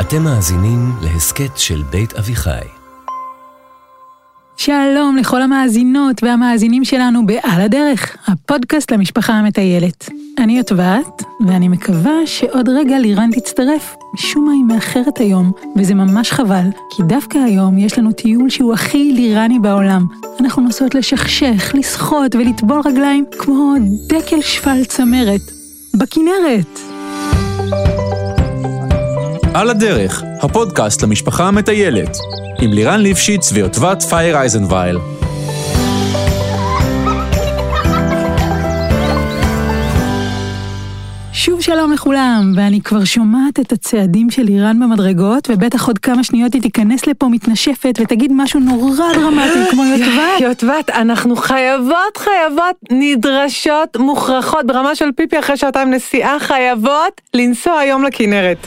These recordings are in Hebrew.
אתם מאזינים להסכת של בית אביחי. שלום לכל המאזינות והמאזינים שלנו ב"על הדרך", הפודקאסט למשפחה המטיילת. אני יוטבעת, ואני מקווה שעוד רגע לירן תצטרף. משום מה היא מאחרת היום, וזה ממש חבל, כי דווקא היום יש לנו טיול שהוא הכי לירני בעולם. אנחנו נוסעות לשכשך, לשחות ולטבול רגליים כמו דקל שפל צמרת. בכנרת! על הדרך, הפודקאסט למשפחה המטיילת, עם לירן ליפשיץ ויוטבת פייר אייזנווייל. שוב שלום לכולם, ואני כבר שומעת את הצעדים של איראן במדרגות, ובטח עוד כמה שניות היא תיכנס לפה מתנשפת ותגיד משהו נורא דרמטי כמו יוטבת. יוטבת, אנחנו חייבות, חייבות, נדרשות, מוכרחות, ברמה של פיפי אחרי שעתיים נסיעה, חייבות לנסוע היום לכנרת.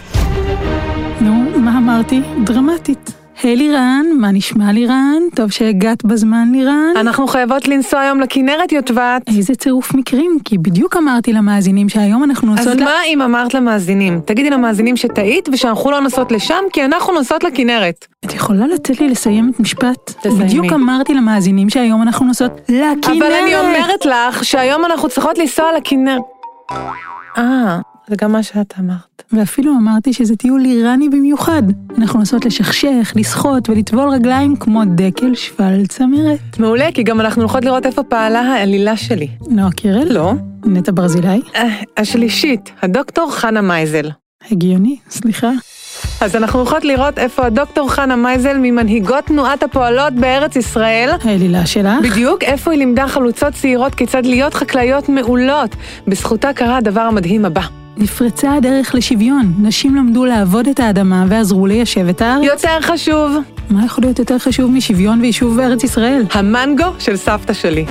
נו, מה אמרתי? דרמטית. היי לירן, מה נשמע לירן? טוב שהגעת בזמן לירן. אנחנו חייבות לנסוע היום לכנרת, יוטבת. איזה צירוף מקרים, כי בדיוק אמרתי למאזינים שהיום אנחנו נוסעות... אז מה אם אמרת למאזינים? תגידי למאזינים שטעית ושאנחנו לא נוסעות לשם, כי אנחנו נוסעות לכנרת. את יכולה לתת לי לסיים את משפט? תסיימי. בדיוק אמרתי למאזינים שהיום אנחנו נוסעות לכנרת. אבל אני אומרת לך שהיום אנחנו צריכות לנסוע לכנרת. אה, זה גם מה שאת אמרת. ואפילו אמרתי שזה טיול איראני במיוחד. אנחנו נוסעות לשכשך, לשחות ולטבול רגליים כמו דקל שפל צמרת. מעולה, כי גם אנחנו הולכות לראות איפה פעלה העלילה שלי. נועה קירל? לא. נטע ברזילי? אה, השלישית, הדוקטור חנה מייזל. הגיוני, סליחה. אז אנחנו הולכות לראות איפה הדוקטור חנה מייזל ממנהיגות תנועת הפועלות בארץ ישראל. האלילה שלך? בדיוק איפה היא לימדה חלוצות צעירות כיצד להיות חקלאיות מעולות. בזכותה קרה הדבר המדהים הבא. נפרצה הדרך לשוויון. נשים למדו לעבוד את האדמה ועזרו ליישב את הארץ. יותר חשוב, מה יכול להיות יותר חשוב משוויון ויישוב בארץ ישראל? המנגו של סבתא שלי.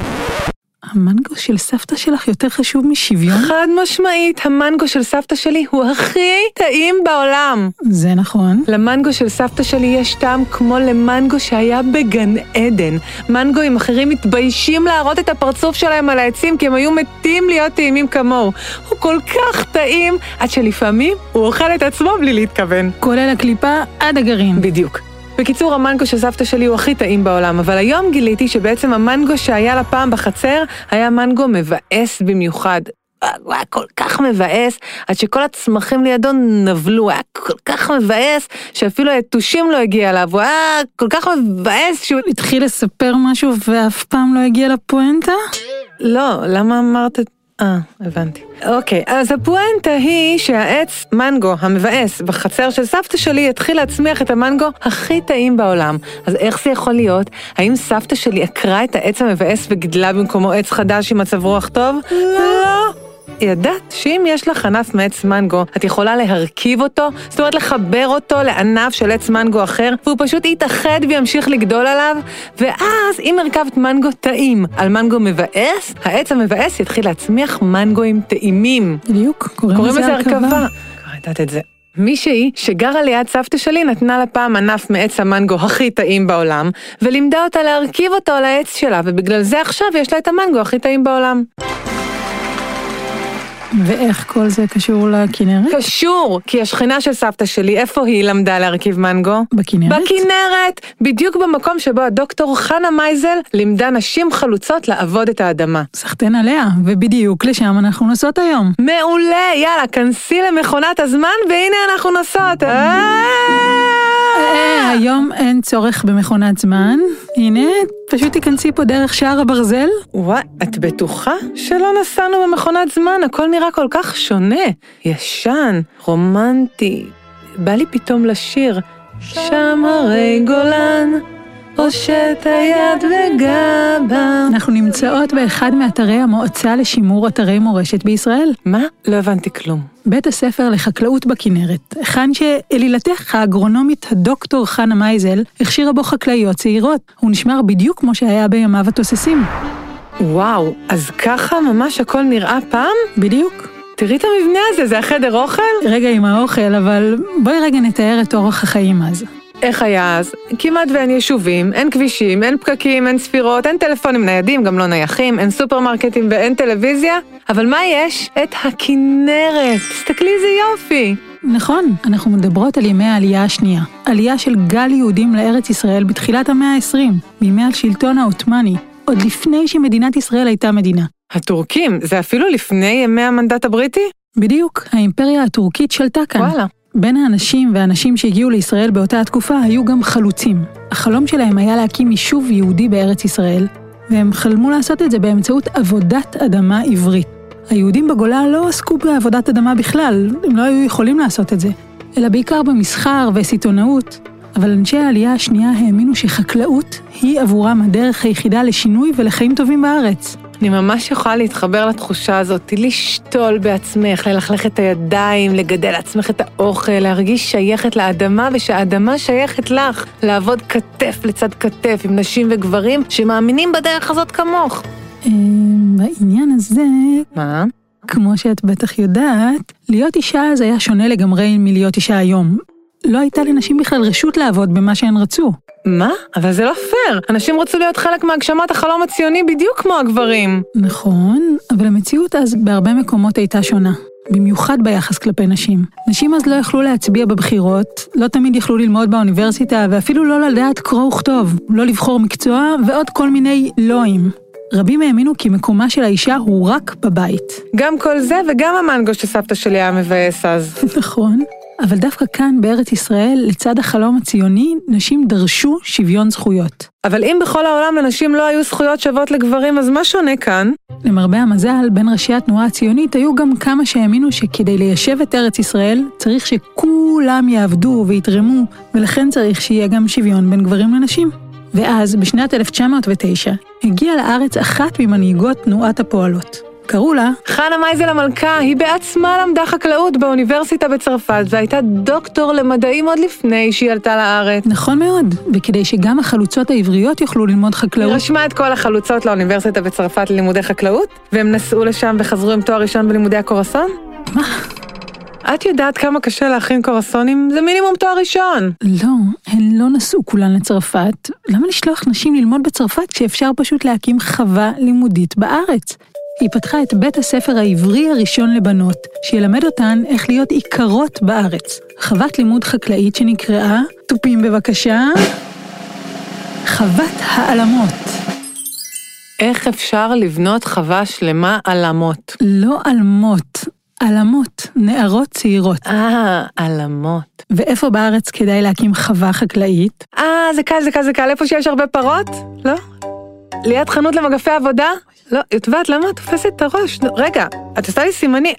המנגו של סבתא שלך יותר חשוב משוויון? חד משמעית, המנגו של סבתא שלי הוא הכי טעים בעולם. זה נכון. למנגו של סבתא שלי יש טעם כמו למנגו שהיה בגן עדן. מנגוים אחרים מתביישים להראות את הפרצוף שלהם על העצים כי הם היו מתים להיות טעימים כמוהו. הוא כל כך טעים, עד שלפעמים הוא אוכל את עצמו בלי להתכוון. כולל הקליפה עד הגרעין. בדיוק. בקיצור, המנגו של סבתא שלי הוא הכי טעים בעולם, אבל היום גיליתי שבעצם המנגו שהיה לה פעם בחצר היה מנגו מבאס במיוחד. הוא היה כל כך מבאס, עד שכל הצמחים לידו נבלו, היה כל כך מבאס, שאפילו היתושים לא הגיע אליו, הוא היה כל כך מבאס שהוא... התחיל לספר משהו ואף פעם לא הגיע לפואנטה? לא, למה אמרת את... אה, הבנתי. אוקיי, אז הפואנטה היא שהעץ מנגו המבאס בחצר של סבתא שלי התחיל להצמיח את המנגו הכי טעים בעולם. אז איך זה יכול להיות? האם סבתא שלי עקרה את העץ המבאס וגידלה במקומו עץ חדש עם מצב רוח טוב? לא. ידעת שאם יש לך ענף מעץ מנגו, את יכולה להרכיב אותו, זאת אומרת לחבר אותו לענף של עץ מנגו אחר, והוא פשוט יתאחד וימשיך לגדול עליו, ואז אם הרכבת מנגו טעים על מנגו מבאס, העץ המבאס יתחיל להצמיח מנגואים טעימים. בדיוק, קוראים, קוראים לזה הרכבה. הרכבה. ידעת את זה. מישהי שגרה ליד סבתא שלי נתנה לה פעם ענף מעץ המנגו הכי טעים בעולם, ולימדה אותה להרכיב אותו על העץ שלה, ובגלל זה עכשיו יש לה את המנגו הכי טעים בעולם. ואיך כל זה קשור לכנרת? קשור, כי השכנה של סבתא שלי, איפה היא למדה להרכיב מנגו? בכנרת? בכנרת, בדיוק במקום שבו הדוקטור חנה מייזל לימדה נשים חלוצות לעבוד את האדמה. סחטיין עליה, ובדיוק לשם אנחנו נוסעות היום. מעולה, יאללה, כנסי למכונת הזמן, והנה אנחנו נוסעות. אה, היום אין צורך במכונת זמן. הנה, פשוט תיכנסי פה דרך שער הברזל. וואי, את בטוחה שלא נסענו במכונת זמן? הכל נראה כל כך שונה. ישן, רומנטי. בא לי פתאום לשיר. שם הרי גולן, הושט היד וגבה. אנחנו נמצאות באחד מאתרי המועצה לשימור אתרי מורשת בישראל. מה? לא הבנתי כלום. בית הספר לחקלאות בכנרת, היכן שאלילתך האגרונומית הדוקטור חנה מייזל הכשירה בו חקלאיות צעירות. הוא נשמר בדיוק כמו שהיה בימיו התוססים. וואו, אז ככה ממש הכל נראה פעם? בדיוק. תראי את המבנה הזה, זה החדר אוכל? רגע עם האוכל, אבל בואי רגע נתאר את אורח החיים אז. איך היה אז? כמעט ואין יישובים, אין כבישים, אין פקקים, אין ספירות, אין טלפונים ניידים, גם לא נייחים, אין סופרמרקטים ואין טלוויזיה. אבל מה יש? את הכנרת. תסתכלי איזה יופי. נכון, אנחנו מדברות על ימי העלייה השנייה. עלייה של גל יהודים לארץ ישראל בתחילת המאה ה-20, בימי השלטון העות'מאני, עוד לפני שמדינת ישראל הייתה מדינה. הטורקים, זה אפילו לפני ימי המנדט הבריטי? בדיוק, האימפריה הטורקית שלטה כאן. וואלה. בין האנשים והנשים שהגיעו לישראל באותה התקופה היו גם חלוצים. החלום שלהם היה להקים יישוב יהודי בארץ ישראל, והם חלמו לעשות את זה באמצעות עבודת אדמה עברית. היהודים בגולה לא עסקו בעבודת אדמה בכלל, הם לא היו יכולים לעשות את זה, אלא בעיקר במסחר וסיטונאות. אבל אנשי העלייה השנייה האמינו שחקלאות היא עבורם הדרך היחידה לשינוי ולחיים טובים בארץ. אני ממש יכולה להתחבר לתחושה הזאת, לשתול בעצמך, ללכלך את הידיים, לגדל לעצמך את האוכל, להרגיש שייכת לאדמה ושהאדמה שייכת לך, לעבוד כתף לצד כתף עם נשים וגברים שמאמינים בדרך הזאת כמוך. אה, בעניין הזה, מה? כמו שאת בטח יודעת, להיות אישה אז היה שונה לגמרי מלהיות אישה היום. לא הייתה לנשים בכלל רשות לעבוד במה שהן רצו. מה? אבל זה לא פייר. אנשים רצו להיות חלק מהגשמת החלום הציוני בדיוק כמו הגברים. נכון, אבל המציאות אז בהרבה מקומות הייתה שונה. במיוחד ביחס כלפי נשים. נשים אז לא יכלו להצביע בבחירות, לא תמיד יכלו ללמוד באוניברסיטה, ואפילו לא לדעת קרוא וכתוב, לא לבחור מקצוע, ועוד כל מיני לואים. רבים האמינו כי מקומה של האישה הוא רק בבית. גם כל זה וגם המנגו שסבתא שלי היה מבאס אז. נכון. אבל דווקא כאן, בארץ ישראל, לצד החלום הציוני, נשים דרשו שוויון זכויות. אבל אם בכל העולם לנשים לא היו זכויות שוות לגברים, אז מה שונה כאן? למרבה המזל, בין ראשי התנועה הציונית היו גם כמה שהאמינו שכדי ליישב את ארץ ישראל, צריך שכולם יעבדו ויתרמו, ולכן צריך שיהיה גם שוויון בין גברים לנשים. ואז, בשנת 1909, הגיעה לארץ אחת ממנהיגות תנועת הפועלות. קראו לה חנה מייזל המלכה, היא בעצמה למדה חקלאות באוניברסיטה בצרפת, והייתה דוקטור למדעים עוד לפני שהיא עלתה לארץ. נכון מאוד, וכדי שגם החלוצות העבריות יוכלו ללמוד היא חקלאות, רשמה את כל החלוצות לאוניברסיטה בצרפת ללימודי חקלאות, והם נסעו לשם וחזרו עם תואר ראשון בלימודי הקורסון? מה? את יודעת כמה קשה להכין קורסונים? זה מינימום תואר ראשון. לא, הן לא נסעו כולן לצרפת. למה לשלוח נשים ללמוד בצרפת כשאפשר פשוט להקים חווה לימודית בארץ? היא פתחה את בית הספר העברי הראשון לבנות, שילמד אותן איך להיות איכרות בארץ. חוות לימוד חקלאית שנקראה, תופים בבקשה, חוות העלמות. איך אפשר לבנות חווה שלמה על אמות? לא עלמות, עלמות, נערות צעירות. אה, עלמות. ואיפה בארץ כדאי להקים חווה חקלאית? אה, זה קל, זה קל, זה קל, איפה שיש הרבה פרות? לא? ליד חנות למגפי עבודה? לא, יודעת, למה את תופסת את הראש? נו, רגע, את עושה לי סימני.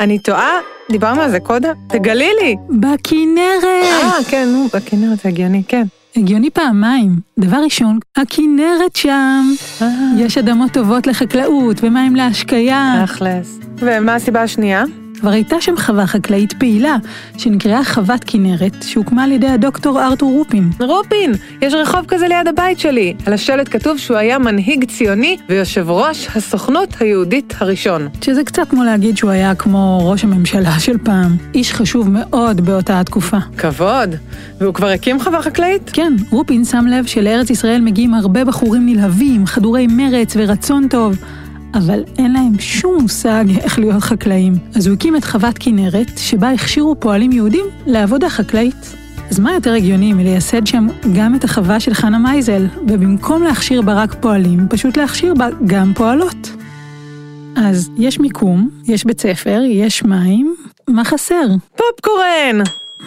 אני טועה? דיברנו על זה קודם? תגלי לי. בכנרת! אה, כן, נו, בכנרת זה הגיוני, כן. הגיוני פעמיים. דבר ראשון, הכנרת שם. אה, יש אדמות טובות לחקלאות ומים להשקיה. תכלס. ומה הסיבה השנייה? כבר הייתה שם חווה חקלאית פעילה, שנקראה חוות כנרת, שהוקמה על ידי הדוקטור ארתור רופין. רופין, יש רחוב כזה ליד הבית שלי. על השלט כתוב שהוא היה מנהיג ציוני ויושב ראש הסוכנות היהודית הראשון. שזה קצת כמו להגיד שהוא היה כמו ראש הממשלה של פעם. איש חשוב מאוד באותה התקופה. כבוד. והוא כבר הקים חווה חקלאית? כן, רופין שם לב שלארץ ישראל מגיעים הרבה בחורים נלהבים, חדורי מרץ ורצון טוב, אבל אין להם שום מושג איך להיות חקלאים. אז הוא הקים את חוות כנרת, שבה הכשירו פועלים יהודים לעבודה חקלאית. אז מה יותר הגיוני מלייסד שם גם את החווה של חנה מייזל, ובמקום להכשיר בה רק פועלים, פשוט להכשיר בה גם פועלות. אז יש מיקום, יש בית ספר, יש מים, מה חסר? פופקורן!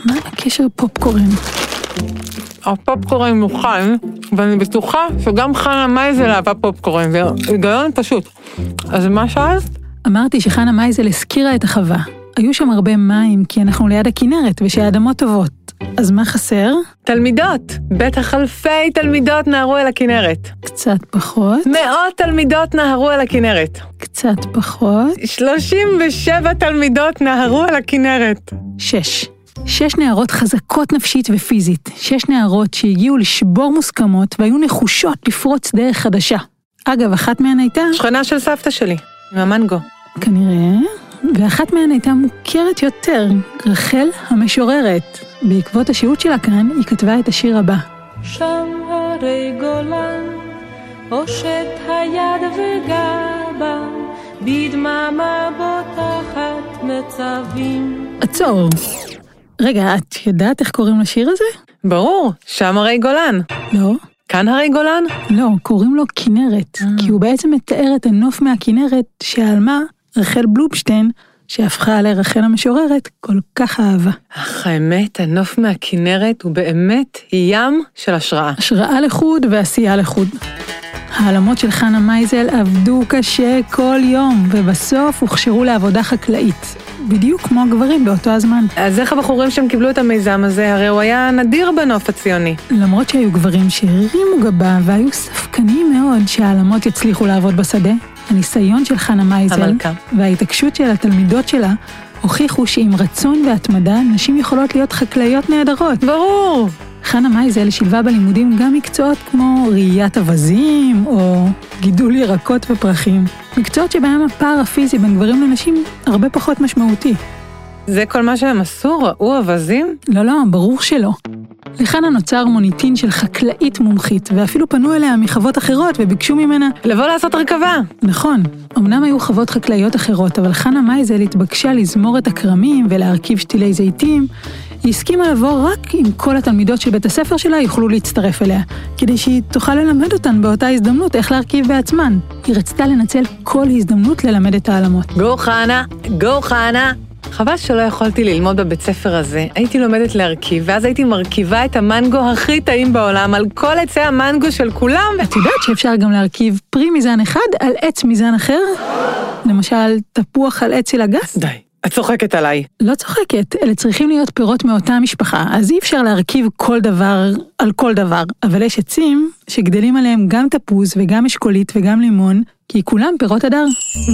מה הקשר פופקורן? הפופקורן מוכן, ואני בטוחה שגם חנה מייזל אהבה פופקורן, זה היגיון פשוט. אז מה שאלת? אמרתי שחנה מייזל הזכירה את החווה. היו שם הרבה מים, כי אנחנו ליד הכנרת ושהאדמות טובות. אז מה חסר? תלמידות! בטח אלפי תלמידות נהרו אל הכנרת. קצת פחות, מאות תלמידות נהרו אל הכנרת. קצת פחות, 37 תלמידות נהרו אל הכנרת. שש. שש נערות חזקות נפשית ופיזית. שש נערות שהגיעו לשבור מוסכמות והיו נחושות לפרוץ דרך חדשה. אגב, אחת מהן הייתה, שכנה של סבתא שלי, עם המנגו. כנראה, ואחת מהן הייתה מוכרת יותר, רחל המשוררת. בעקבות השהות שלה כאן, היא כתבה את השיר הבא. שם הרי גולן, הושט היד וגבה, בדממה בוטחת מצבים. עצור. רגע, את יודעת איך קוראים לשיר הזה? ברור, שם הרי גולן. לא. כאן הרי גולן? לא, קוראים לו כנרת, כי הוא בעצם מתאר את הנוף מהכנרת שהעלמה, רחל בלובשטיין, שהפכה לרחל המשוררת, כל כך אהבה. אך האמת, הנוף מהכנרת הוא באמת ים של השראה. השראה לחוד ועשייה לחוד. העלמות של חנה מייזל עבדו קשה כל יום, ובסוף הוכשרו לעבודה חקלאית. בדיוק כמו הגברים באותו הזמן. אז איך הבחורים שהם קיבלו את המיזם הזה? הרי הוא היה נדיר בנוף הציוני. למרות שהיו גברים שהרימו גבה והיו ספקנים מאוד שהעלמות יצליחו לעבוד בשדה, הניסיון של חנה מייזל המלכה. וההתעקשות של התלמידות שלה הוכיחו שעם רצון והתמדה נשים יכולות להיות חקלאיות נהדרות. ברור! חנה מייזל שילבה בלימודים גם מקצועות כמו ראיית אווזים או גידול ירקות ופרחים. מקצועות שבהם הפער הפיזי בין גברים לנשים הרבה פחות משמעותי. זה כל מה שהם עשו? ראו אווזים? לא, לא, ברור שלא. לחנה נוצר מוניטין של חקלאית מומחית, ואפילו פנו אליה מחוות אחרות וביקשו ממנה לבוא לעשות הרכבה. נכון, אמנם היו חוות חקלאיות אחרות, אבל חנה מייזל התבקשה לזמור את הכרמים ולהרכיב שתילי זיתים. היא הסכימה לבוא רק אם כל התלמידות של בית הספר שלה יוכלו להצטרף אליה, כדי שהיא תוכל ללמד אותן באותה הזדמנות איך להרכיב בעצמן. היא רצתה לנצל כל הזדמנות ללמד את העלמות. גו חנה, גו חנה. חבל שלא יכולתי ללמוד בבית ספר הזה. הייתי לומדת להרכיב, ואז הייתי מרכיבה את המנגו הכי טעים בעולם על כל עצי המנגו של כולם. את יודעת שאפשר גם להרכיב פרי מזן אחד על עץ מזן אחר? למשל, תפוח על עץ הגס? די, את צוחקת עליי. לא צוחקת, אלה צריכים להיות פירות מאותה משפחה, אז אי אפשר להרכיב כל דבר על כל דבר. אבל יש עצים שגדלים עליהם גם תפוז וגם אשכולית וגם לימון, כי כולם פירות הדר.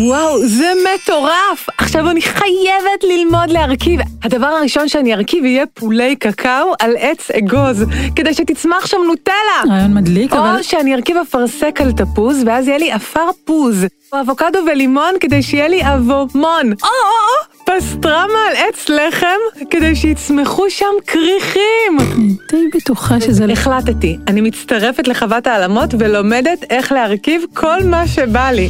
וואו, זה מטורף! עכשיו אני חייבת ללמוד להרכיב. הדבר הראשון שאני ארכיב יהיה פולי קקאו על עץ אגוז, כדי שתצמח שם נוטלה. רעיון מדליק, אבל... או שאני ארכיב אפרסק על תפוז, ואז יהיה לי עפר פוז. או אבוקדו ולימון, כדי שיהיה לי אבומון. או, או, או, פסטרמה על עץ לחם, כדי שיצמחו שם כריכים. אני די בטוחה שזה... החלטתי, אני מצטרפת לחוות העלמות ולומדת איך להרכיב כל מה שבא לי.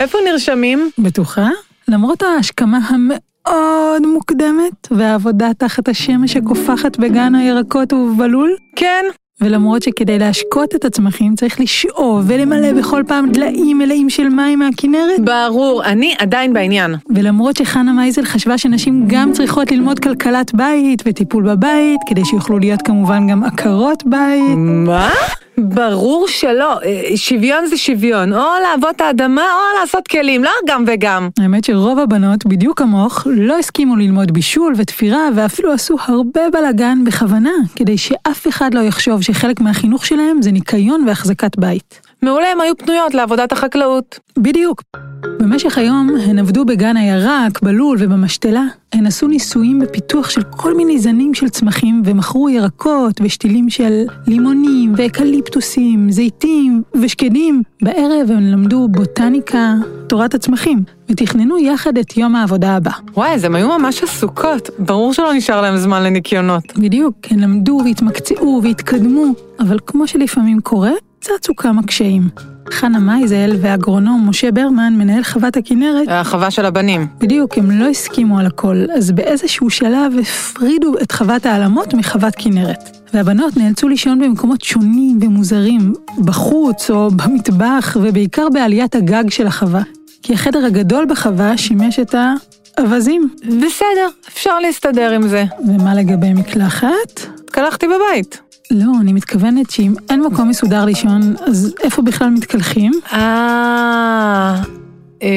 איפה נרשמים? בטוחה? למרות ההשכמה המאוד מוקדמת, והעבודה תחת השמש הקופחת בגן הירקות ובלול, כן. ולמרות שכדי להשקות את הצמחים צריך לשאוב ולמלא בכל פעם דליים מלאים של מים מהכנרת, ברור, אני עדיין בעניין. ולמרות שחנה מייזל חשבה שנשים גם צריכות ללמוד כלכלת בית וטיפול בבית, כדי שיוכלו להיות כמובן גם עקרות בית, מה? ברור שלא, אה, שוויון זה שוויון, או לעבוד את האדמה או לעשות כלים, לא גם וגם. האמת שרוב הבנות, בדיוק כמוך, לא הסכימו ללמוד בישול ותפירה, ואפילו עשו הרבה בלאגן בכוונה, כדי שאף אחד לא יחשוב שחלק מהחינוך שלהם זה ניקיון והחזקת בית. מעולה, הם היו פנויות לעבודת החקלאות. בדיוק. במשך היום הן עבדו בגן הירק, בלול ובמשתלה. הן עשו ניסויים בפיתוח של כל מיני זנים של צמחים ומכרו ירקות ושתילים של לימונים ואקליפטוסים, זיתים ושקדים. בערב הן למדו בוטניקה, תורת הצמחים, ותכננו יחד את יום העבודה הבא. וואי, אז הם היו ממש עסוקות. ברור שלא נשאר להם זמן לניקיונות. בדיוק, הן למדו והתמקצעו והתקדמו, אבל כמו שלפעמים קורה, צצו כמה קשיים. חנה מייזל והאגרונום משה ברמן, מנהל חוות הכנרת, החווה של הבנים. בדיוק, הם לא הסכימו על הכל, אז באיזשהו שלב הפרידו את חוות העלמות מחוות כנרת. והבנות נאלצו לישון במקומות שונים ומוזרים, בחוץ או במטבח, ובעיקר בעליית הגג של החווה. כי החדר הגדול בחווה שימש את האווזים. בסדר, אפשר להסתדר עם זה. ומה לגבי מקלחת? התקלחתי בבית. לא, אני מתכוונת שאם אין מקום מסודר לישון, אז איפה בכלל מתקלחים? אה... אה...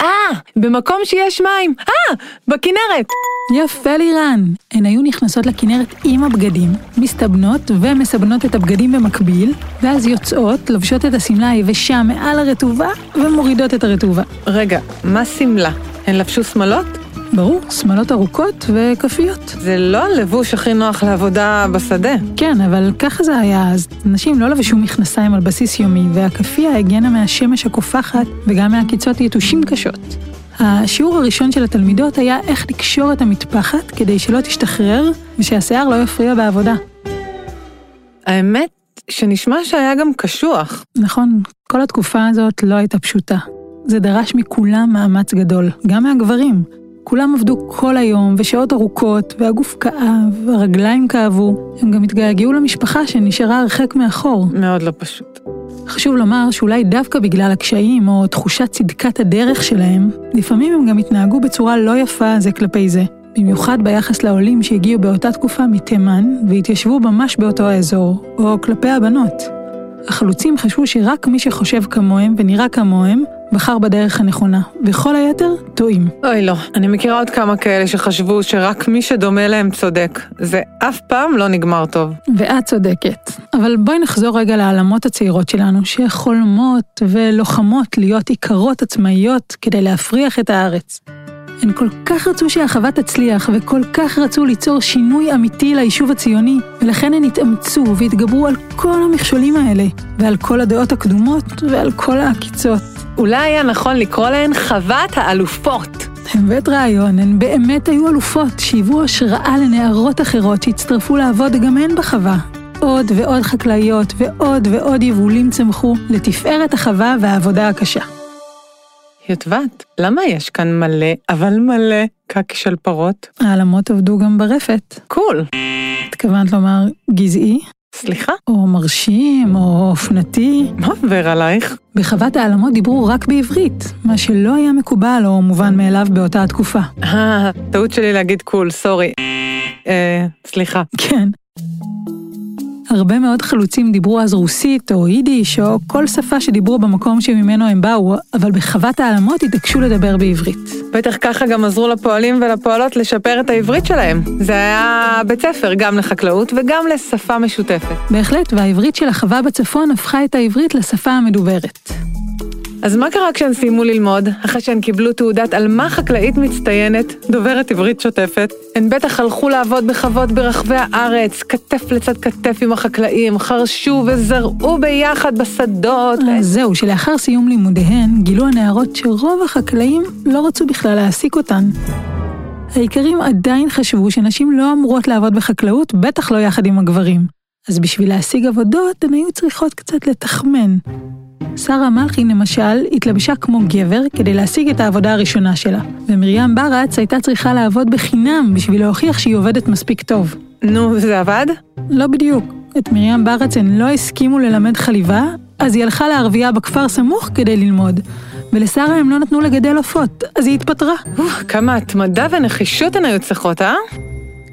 אה, במקום שיש מים. אה, בכנרת. יפה לירן. הן היו נכנסות לכנרת עם הבגדים, מסתבנות ומסבנות את הבגדים במקביל, ואז יוצאות, לובשות את השמלה היבשה מעל הרטובה, ומורידות את הרטובה. רגע, מה שמלה? הן לבשו שמלות? ברור, שמלות ארוכות וכפיות. זה לא הלבוש הכי נוח לעבודה בשדה. כן, אבל ככה זה היה אז. נשים לא לבשו מכנסיים על בסיס יומי, והכפייה הגנה מהשמש הקופחת וגם מהקיצות יתושים קשות. השיעור הראשון של התלמידות היה איך לקשור את המטפחת כדי שלא תשתחרר ושהשיער לא יפריע בעבודה. האמת שנשמע שהיה גם קשוח. נכון, כל התקופה הזאת לא הייתה פשוטה. זה דרש מכולם מאמץ גדול, גם מהגברים. כולם עבדו כל היום ושעות ארוכות, והגוף כאב, והרגליים כאבו. הם גם התגעגעו למשפחה שנשארה הרחק מאחור. מאוד לא פשוט. חשוב לומר שאולי דווקא בגלל הקשיים או תחושת צדקת הדרך שלהם, לפעמים הם גם התנהגו בצורה לא יפה זה כלפי זה. במיוחד ביחס לעולים שהגיעו באותה תקופה מתימן והתיישבו ממש באותו האזור, או כלפי הבנות. החלוצים חשבו שרק מי שחושב כמוהם ונראה כמוהם, בחר בדרך הנכונה, וכל היתר טועים. אוי לא, אני מכירה עוד כמה כאלה שחשבו שרק מי שדומה להם צודק. זה אף פעם לא נגמר טוב. ואת צודקת. אבל בואי נחזור רגע לעלמות הצעירות שלנו, שחולמות ולוחמות להיות איכרות עצמאיות כדי להפריח את הארץ. הן כל כך רצו שהחווה תצליח, וכל כך רצו ליצור שינוי אמיתי ליישוב הציוני, ולכן הן התאמצו והתגברו על כל המכשולים האלה, ועל כל הדעות הקדומות, ועל כל העקיצות. אולי היה נכון לקרוא להן חוות האלופות. הבאת רעיון, הן באמת היו אלופות, שהיוו השראה לנערות אחרות שהצטרפו לעבוד גם הן בחווה. עוד ועוד חקלאיות ועוד ועוד יבולים צמחו לתפארת החווה והעבודה הקשה. יוטבת, למה יש כאן מלא, אבל מלא, קקי של פרות? העלמות עבדו גם ברפת. קול. התכוונת לומר גזעי, סליחה? או מרשים, או אופנתי. מה עובר עלייך? בחוות העלמות דיברו רק בעברית, מה שלא היה מקובל או מובן מאליו באותה התקופה. אה, טעות שלי להגיד קול, סורי. אה, סליחה. כן. הרבה מאוד חלוצים דיברו אז רוסית או יידיש או כל שפה שדיברו במקום שממנו הם באו, אבל בחוות העלמות התעקשו לדבר בעברית. בטח ככה גם עזרו לפועלים ולפועלות לשפר את העברית שלהם. זה היה בית ספר גם לחקלאות וגם לשפה משותפת. בהחלט, והעברית של החווה בצפון הפכה את העברית לשפה המדוברת. אז מה קרה כשהן סיימו ללמוד, אחרי שהן קיבלו תעודת עלמה חקלאית מצטיינת, דוברת עברית שוטפת? הן בטח הלכו לעבוד בחוות ברחבי הארץ, כתף לצד כתף עם החקלאים, חרשו וזרעו ביחד בשדות. אז זהו, שלאחר סיום לימודיהן, גילו הנערות שרוב החקלאים לא רצו בכלל להעסיק אותן. האיכרים עדיין חשבו שנשים לא אמורות לעבוד בחקלאות, בטח לא יחד עם הגברים. אז בשביל להשיג עבודות, הן היו צריכות קצת לתחמן. שרה מלכי, למשל, התלבשה כמו גבר כדי להשיג את העבודה הראשונה שלה, ומרים ברץ הייתה צריכה לעבוד בחינם בשביל להוכיח שהיא עובדת מספיק טוב. נו, זה עבד? לא בדיוק. את מרים ברץ הן לא הסכימו ללמד חליבה, אז היא הלכה לערבייה בכפר סמוך כדי ללמוד. ולשרה הם לא נתנו לגדל עופות, אז היא התפטרה. כמה התמדה ונחישות הן היו צריכות, אה?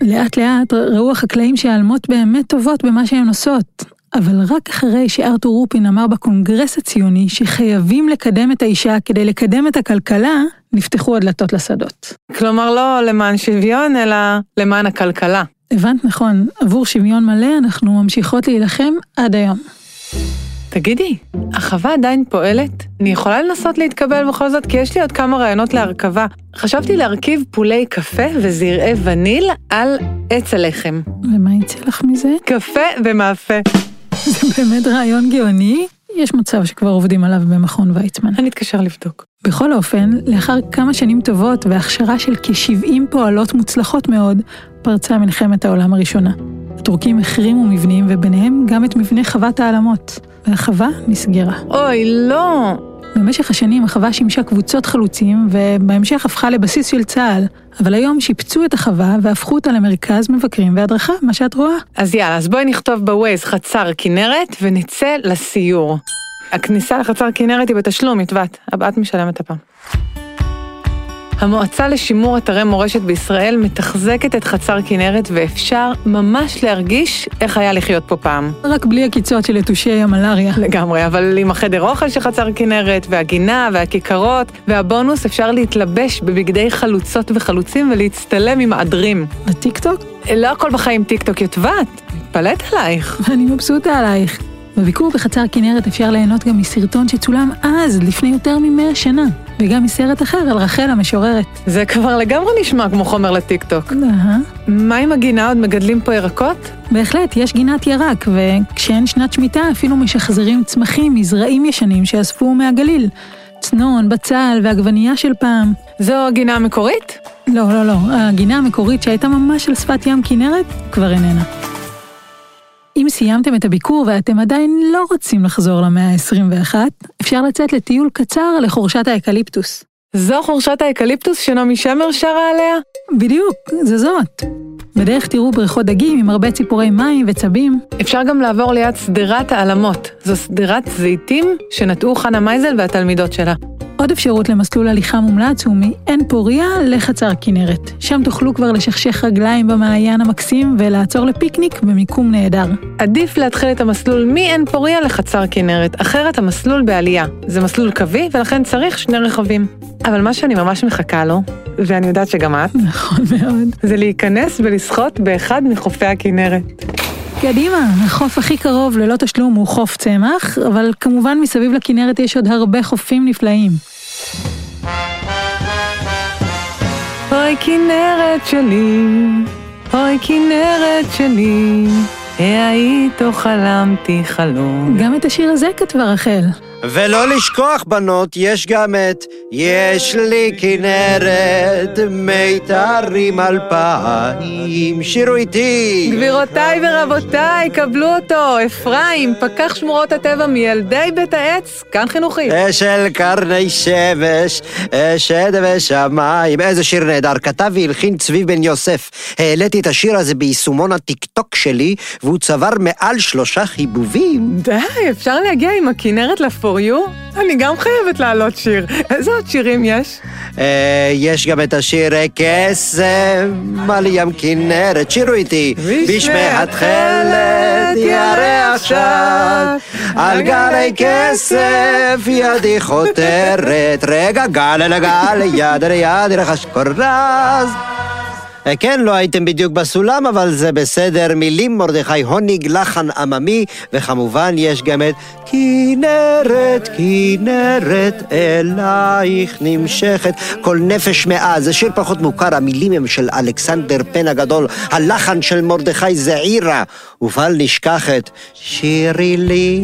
לאט לאט ראו החקלאים שהעלמות באמת טובות במה שהן עושות. אבל רק אחרי שארתור רופין אמר בקונגרס הציוני שחייבים לקדם את האישה כדי לקדם את הכלכלה, נפתחו הדלתות לשדות. כלומר, לא למען שוויון, אלא למען הכלכלה. הבנת נכון, עבור שוויון מלא אנחנו ממשיכות להילחם עד היום. תגידי, החווה עדיין פועלת? אני יכולה לנסות להתקבל בכל זאת? כי יש לי עוד כמה רעיונות להרכבה. חשבתי להרכיב פולי קפה וזרעי וניל על עץ הלחם. ומה יצא לך מזה? קפה ומאפה. זה באמת רעיון גאוני, יש מצב שכבר עובדים עליו במכון ויצמן. אני אתקשר לבדוק. בכל אופן, לאחר כמה שנים טובות והכשרה של כ-70 פועלות מוצלחות מאוד, פרצה מלחמת העולם הראשונה. הטורקים החרימו מבנים, וביניהם גם את מבנה חוות העלמות, והחווה נסגרה. אוי, לא! במשך השנים החווה שימשה קבוצות חלוצים, ובהמשך הפכה לבסיס של צה"ל. אבל היום שיפצו את החווה והפכו אותה למרכז מבקרים והדרכה, מה שאת רואה. אז יאללה, אז בואי נכתוב בווייז חצר כנרת ונצא לסיור. הכניסה לחצר כנרת היא בתשלום, יטבת. את משלמת הפעם. המועצה לשימור אתרי מורשת בישראל מתחזקת את חצר כנרת ואפשר ממש להרגיש איך היה לחיות פה פעם. רק בלי עקיצות של יתושי המלאריה. לגמרי, אבל עם החדר אוכל של חצר כנרת, והגינה, והכיכרות, והבונוס אפשר להתלבש בבגדי חלוצות וחלוצים ולהצטלם עם עדרים. בטיקטוק? לא הכל בחיים טיקטוק יוטבת, מתפלאת עלייך. אני מבסוטה עלייך. בביקור בחצר כנרת אפשר ליהנות גם מסרטון שצולם אז, לפני יותר ממאה שנה. וגם מסרט אחר על רחל המשוררת. זה כבר לגמרי נשמע כמו חומר לטיקטוק. אהה. מה עם הגינה? עוד מגדלים פה ירקות? בהחלט, יש גינת ירק, וכשאין שנת שמיטה אפילו משחזרים צמחים מזרעים ישנים שאספו מהגליל. צנון, בצל ועגבנייה של פעם. זו הגינה המקורית? לא, לא, לא, הגינה המקורית שהייתה ממש על שפת ים כנרת, כבר איננה. אם סיימתם את הביקור ואתם עדיין לא רוצים לחזור למאה ה-21, אפשר לצאת לטיול קצר לחורשת האקליפטוס. זו חורשת האקליפטוס שנעמי שמר שרה עליה? בדיוק, זו זאת. בדרך תראו בריכות דגים עם הרבה ציפורי מים וצבים. אפשר גם לעבור ליד שדרת העלמות. זו שדרת זיתים שנטעו חנה מייזל והתלמידות שלה. עוד אפשרות למסלול הליכה מומלץ הוא מעין פוריה לחצר כנרת. שם תוכלו כבר לשכשך רגליים במעיין המקסים ולעצור לפיקניק במיקום נהדר. עדיף להתחיל את המסלול מעין פוריה לחצר כנרת, אחרת המסלול בעלייה. זה מסלול קווי ולכן צריך שני רכבים. אבל מה שאני ממש מחכה לו, ואני יודעת שגם את, נכון מאוד. זה להיכנס ולשחות באחד מחופי הכנרת. קדימה, החוף הכי קרוב ללא תשלום הוא חוף צמח, אבל כמובן מסביב לכנרת יש עוד הרבה חופים נפלאים. אוי כנרת שלי, אוי כנרת שלי, איתו חלמתי חלום. גם את השיר הזה כתבה רחל. ולא לשכוח, בנות, יש גם את יש לי כנרת מיתרים אלפיים, שירו איתי. גבירותיי ורבותיי, קבלו אותו, אפרים, פקח שמורות הטבע מילדי בית העץ, כאן חינוכי. אשל קרני שמש, אשד ושמיים. איזה שיר נהדר. כתב והלחין צבי בן יוסף. העליתי את השיר הזה ביישומון הטיקטוק שלי, והוא צבר מעל שלושה חיבובים. די, אפשר להגיע עם הכנרת לפור יו? אני גם חייבת להעלות שיר. איזה עוד שירים יש? אה, יש גם את השיר קסם על ים כנרת, שירו איתי. בשמי התכלת ירא עכשיו, על גלי כסף ידי חותרת. רגע, גל אל הגל, יד אל יד, ירחש קורז. אה, כן, לא הייתם בדיוק בסולם, אבל זה בסדר. מילים מרדכי הוניג, לחן עממי, וכמובן יש גם את כנרת, כנרת, אלייך נמשכת. כל נפש מאה, זה שיר פחות מוכר, המילים הם של אלכסנדר פן הגדול, הלחן של מרדכי זעירה. ובל נשכח את שירי לי.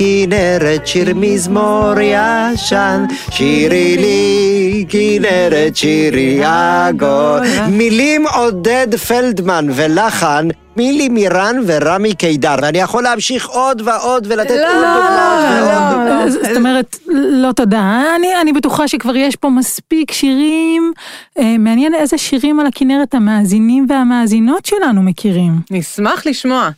כנרת, שיר מזמור ישן, שירי לי, כנרת, שירי עגול. מילים עודד פלדמן ולחן מילי מירן ורמי קידר, ואני יכול להמשיך עוד ועוד ולתת לא, עוד דוגמאות. לא, ועוד לא. זאת אומרת, לא תודה. אני, אני בטוחה שכבר יש פה מספיק שירים. אה, מעניין איזה שירים על הכנרת המאזינים והמאזינות שלנו מכירים. נשמח לשמוע.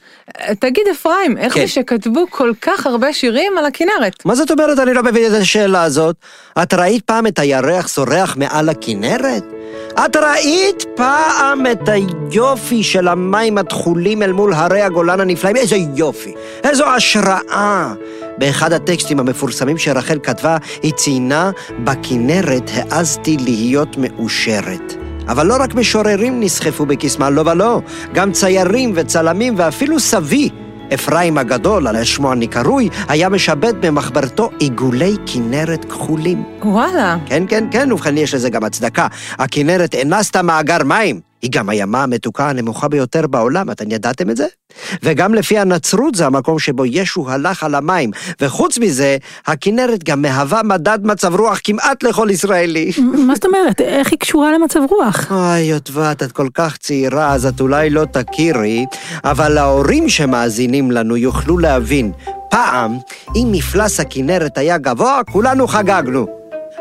תגיד, אפרים, איך כן. זה שכתבו כל כך הרבה שירים על הכנרת? מה זאת אומרת? אני לא מבין את השאלה הזאת. את ראית פעם את הירח זורח מעל הכנרת? את ראית פעם את היופי של המים התכולים אל מול הרי הגולן הנפלאים? איזה יופי, איזו השראה. באחד הטקסטים המפורסמים שרחל כתבה, היא ציינה, בכנרת העזתי להיות מאושרת. אבל לא רק משוררים נסחפו בקסמה, לא ולא, גם ציירים וצלמים ואפילו סבי, אפרים הגדול, על שמו אני קרוי, היה משבט במחברתו עיגולי כנרת כחולים. וואלה. כן, כן, כן, ובכן יש לזה גם הצדקה. הכנרת אינה סתם מאגר מים, היא גם הימה המתוקה הנמוכה ביותר בעולם, אתם ידעתם את זה? וגם לפי הנצרות זה המקום שבו ישו הלך על המים. וחוץ מזה, הכנרת גם מהווה מדד מצב רוח כמעט לכל ישראלי. מה זאת אומרת? איך היא קשורה למצב רוח? אוי, יוטבת, את כל כך צעירה, אז את אולי לא תכירי, אבל ההורים שמאזינים לנו יוכלו להבין. פעם, אם מפלס הכנרת היה גבוה, כולנו חגגנו.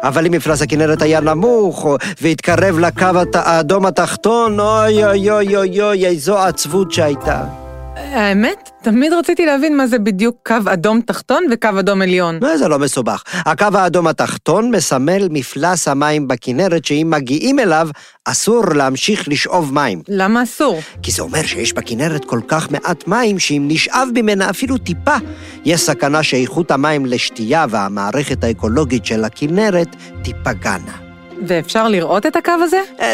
אבל אם מפלס הכנרת היה נמוך, והתקרב לקו האדום התחתון, אוי אוי אוי אוי אוי, איזו עצבות שהייתה. האמת, תמיד רציתי להבין מה זה בדיוק קו אדום תחתון וקו אדום עליון. לא, זה לא מסובך. הקו האדום התחתון מסמל מפלס המים בכנרת, שאם מגיעים אליו, אסור להמשיך לשאוב מים. למה אסור? כי זה אומר שיש בכנרת כל כך מעט מים, שאם נשאב ממנה אפילו טיפה, יש סכנה שאיכות המים לשתייה והמערכת האקולוגית של הכנרת תיפגענה. ואפשר לראות את הקו הזה? אה,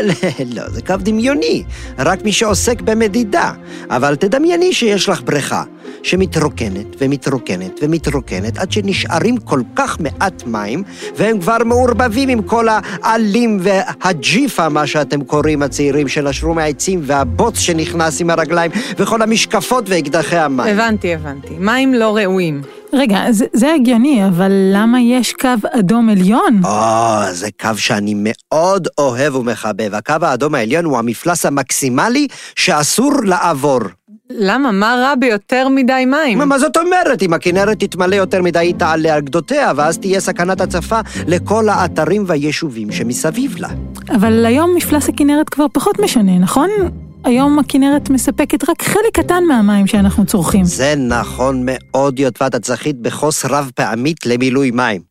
לא, זה קו דמיוני, רק מי שעוסק במדידה. אבל תדמייני שיש לך בריכה שמתרוקנת ומתרוקנת ומתרוקנת עד שנשארים כל כך מעט מים, והם כבר מעורבבים עם כל העלים והג'יפה, מה שאתם קוראים הצעירים, שנשרו מהעצים, והבוץ שנכנס עם הרגליים, וכל המשקפות ואקדחי המים. הבנתי, הבנתי. מים לא ראויים. רגע, זה, זה הגיוני, אבל למה יש קו אדום עליון? או, זה קו שאני מאוד אוהב ומחבב. הקו האדום העליון הוא המפלס המקסימלי שאסור לעבור. למה? מה רע ביותר מדי מים? מה זאת אומרת? אם הכנרת תתמלא יותר מדי, היא תעלה על גדותיה, ואז תהיה סכנת הצפה לכל האתרים והיישובים שמסביב לה. אבל היום מפלס הכנרת כבר פחות משנה, נכון? היום הכנרת מספקת רק חלק קטן מהמים שאנחנו צורכים. זה נכון מאוד, יוטבת, את זכית בכוס רב פעמית למילוי מים.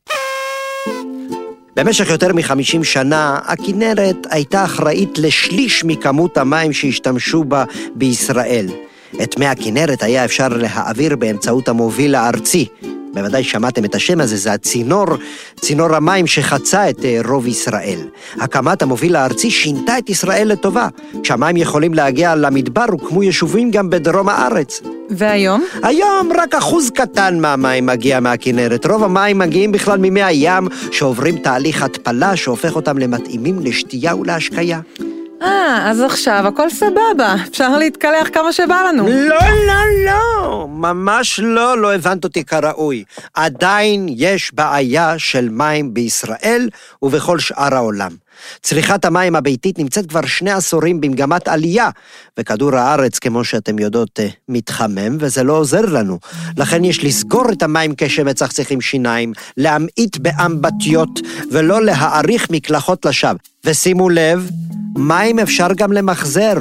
במשך יותר מ-50 שנה, הכנרת הייתה אחראית לשליש מכמות המים שהשתמשו בה בישראל. את מי הכנרת היה אפשר להעביר באמצעות המוביל הארצי. בוודאי שמעתם את השם הזה, זה הצינור, צינור המים שחצה את אה, רוב ישראל. הקמת המוביל הארצי שינתה את ישראל לטובה. כשהמים יכולים להגיע למדבר, הוקמו יישובים גם בדרום הארץ. והיום? היום רק אחוז קטן מהמים מגיע מהכנרת. רוב המים מגיעים בכלל ממי הים, שעוברים תהליך התפלה שהופך אותם למתאימים לשתייה ולהשקיה. אה, אז עכשיו הכל סבבה, אפשר להתקלח כמה שבא לנו. לא, לא, לא, ממש לא, לא הבנת אותי כראוי. עדיין יש בעיה של מים בישראל ובכל שאר העולם. צריכת המים הביתית נמצאת כבר שני עשורים במגמת עלייה, וכדור הארץ, כמו שאתם יודעות, אה, מתחמם, וזה לא עוזר לנו. לכן יש לסגור את המים כשמצחצחים שיניים, להמעיט באמבטיות, ולא להאריך מקלחות לשווא. ושימו לב, מים אפשר גם למחזר.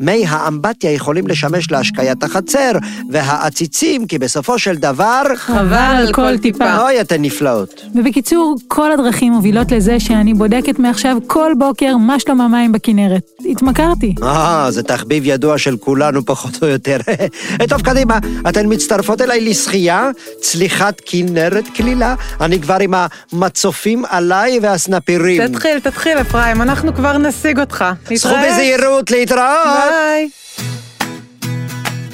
מי האמבטיה יכולים לשמש להשקיית החצר, והעציצים, כי בסופו של דבר... חבל על כל טיפה. אוי, אתן נפלאות. ובקיצור, כל הדרכים מובילות לזה שאני בודקת מעכשיו כל בוקר מה שלום המים בכנרת. התמכרתי. אה, זה תחביב ידוע של כולנו פחות או יותר. טוב, קדימה, אתן מצטרפות אליי לשחייה, צליחת כנרת כלילה. אני כבר עם המצופים עליי והסנפירים. תתחיל, תתחיל, אפרים, אנחנו כבר נשיג אותך. זכו נתראה. בזהירות, להתראות! ביי.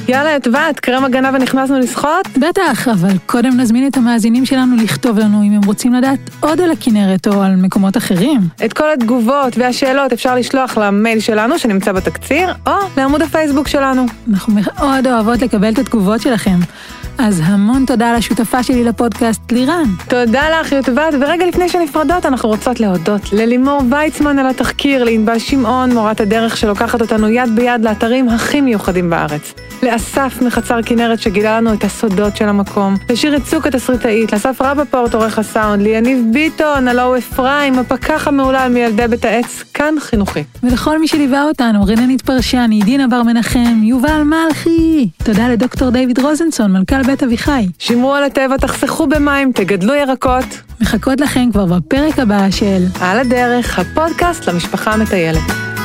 יאללה, אדוות, קרם הגנה ונכנסנו לשחות? בטח, אבל קודם נזמין את המאזינים שלנו לכתוב לנו אם הם רוצים לדעת עוד על הכנרת או על מקומות אחרים. את כל התגובות והשאלות אפשר לשלוח למייל שלנו שנמצא בתקציר, או לעמוד הפייסבוק שלנו. אנחנו מאוד אוהבות לקבל את התגובות שלכם. אז המון תודה לשותפה שלי לפודקאסט, לירן. תודה לך, יוטבת, ורגע לפני שנפרדות אנחנו רוצות להודות ללימור ויצמן על התחקיר, לענבל שמעון, מורת הדרך שלוקחת אותנו יד ביד לאתרים הכי מיוחדים בארץ. לאסף מחצר כנרת שגילה לנו את הסודות של המקום, לשירי צוק התסריטאית, לאסף רבפורט עורך הסאונד, ליניב ביטון, הלו הוא אפרים, הפקח המהולל מילדי בית העץ, כאן חינוכי. ולכל מי שליווה אותנו, רננית פרשני, דינה בר מנחם, יובל מלכי. תודה לדוקטור דיוויד רוזנסון, מנכ"ל בית אביחי. שמרו על הטבע, תחסכו במים, תגדלו ירקות. מחכות לכם כבר בפרק הבא של על הדרך, הפודקאסט למשפחה המטיילת.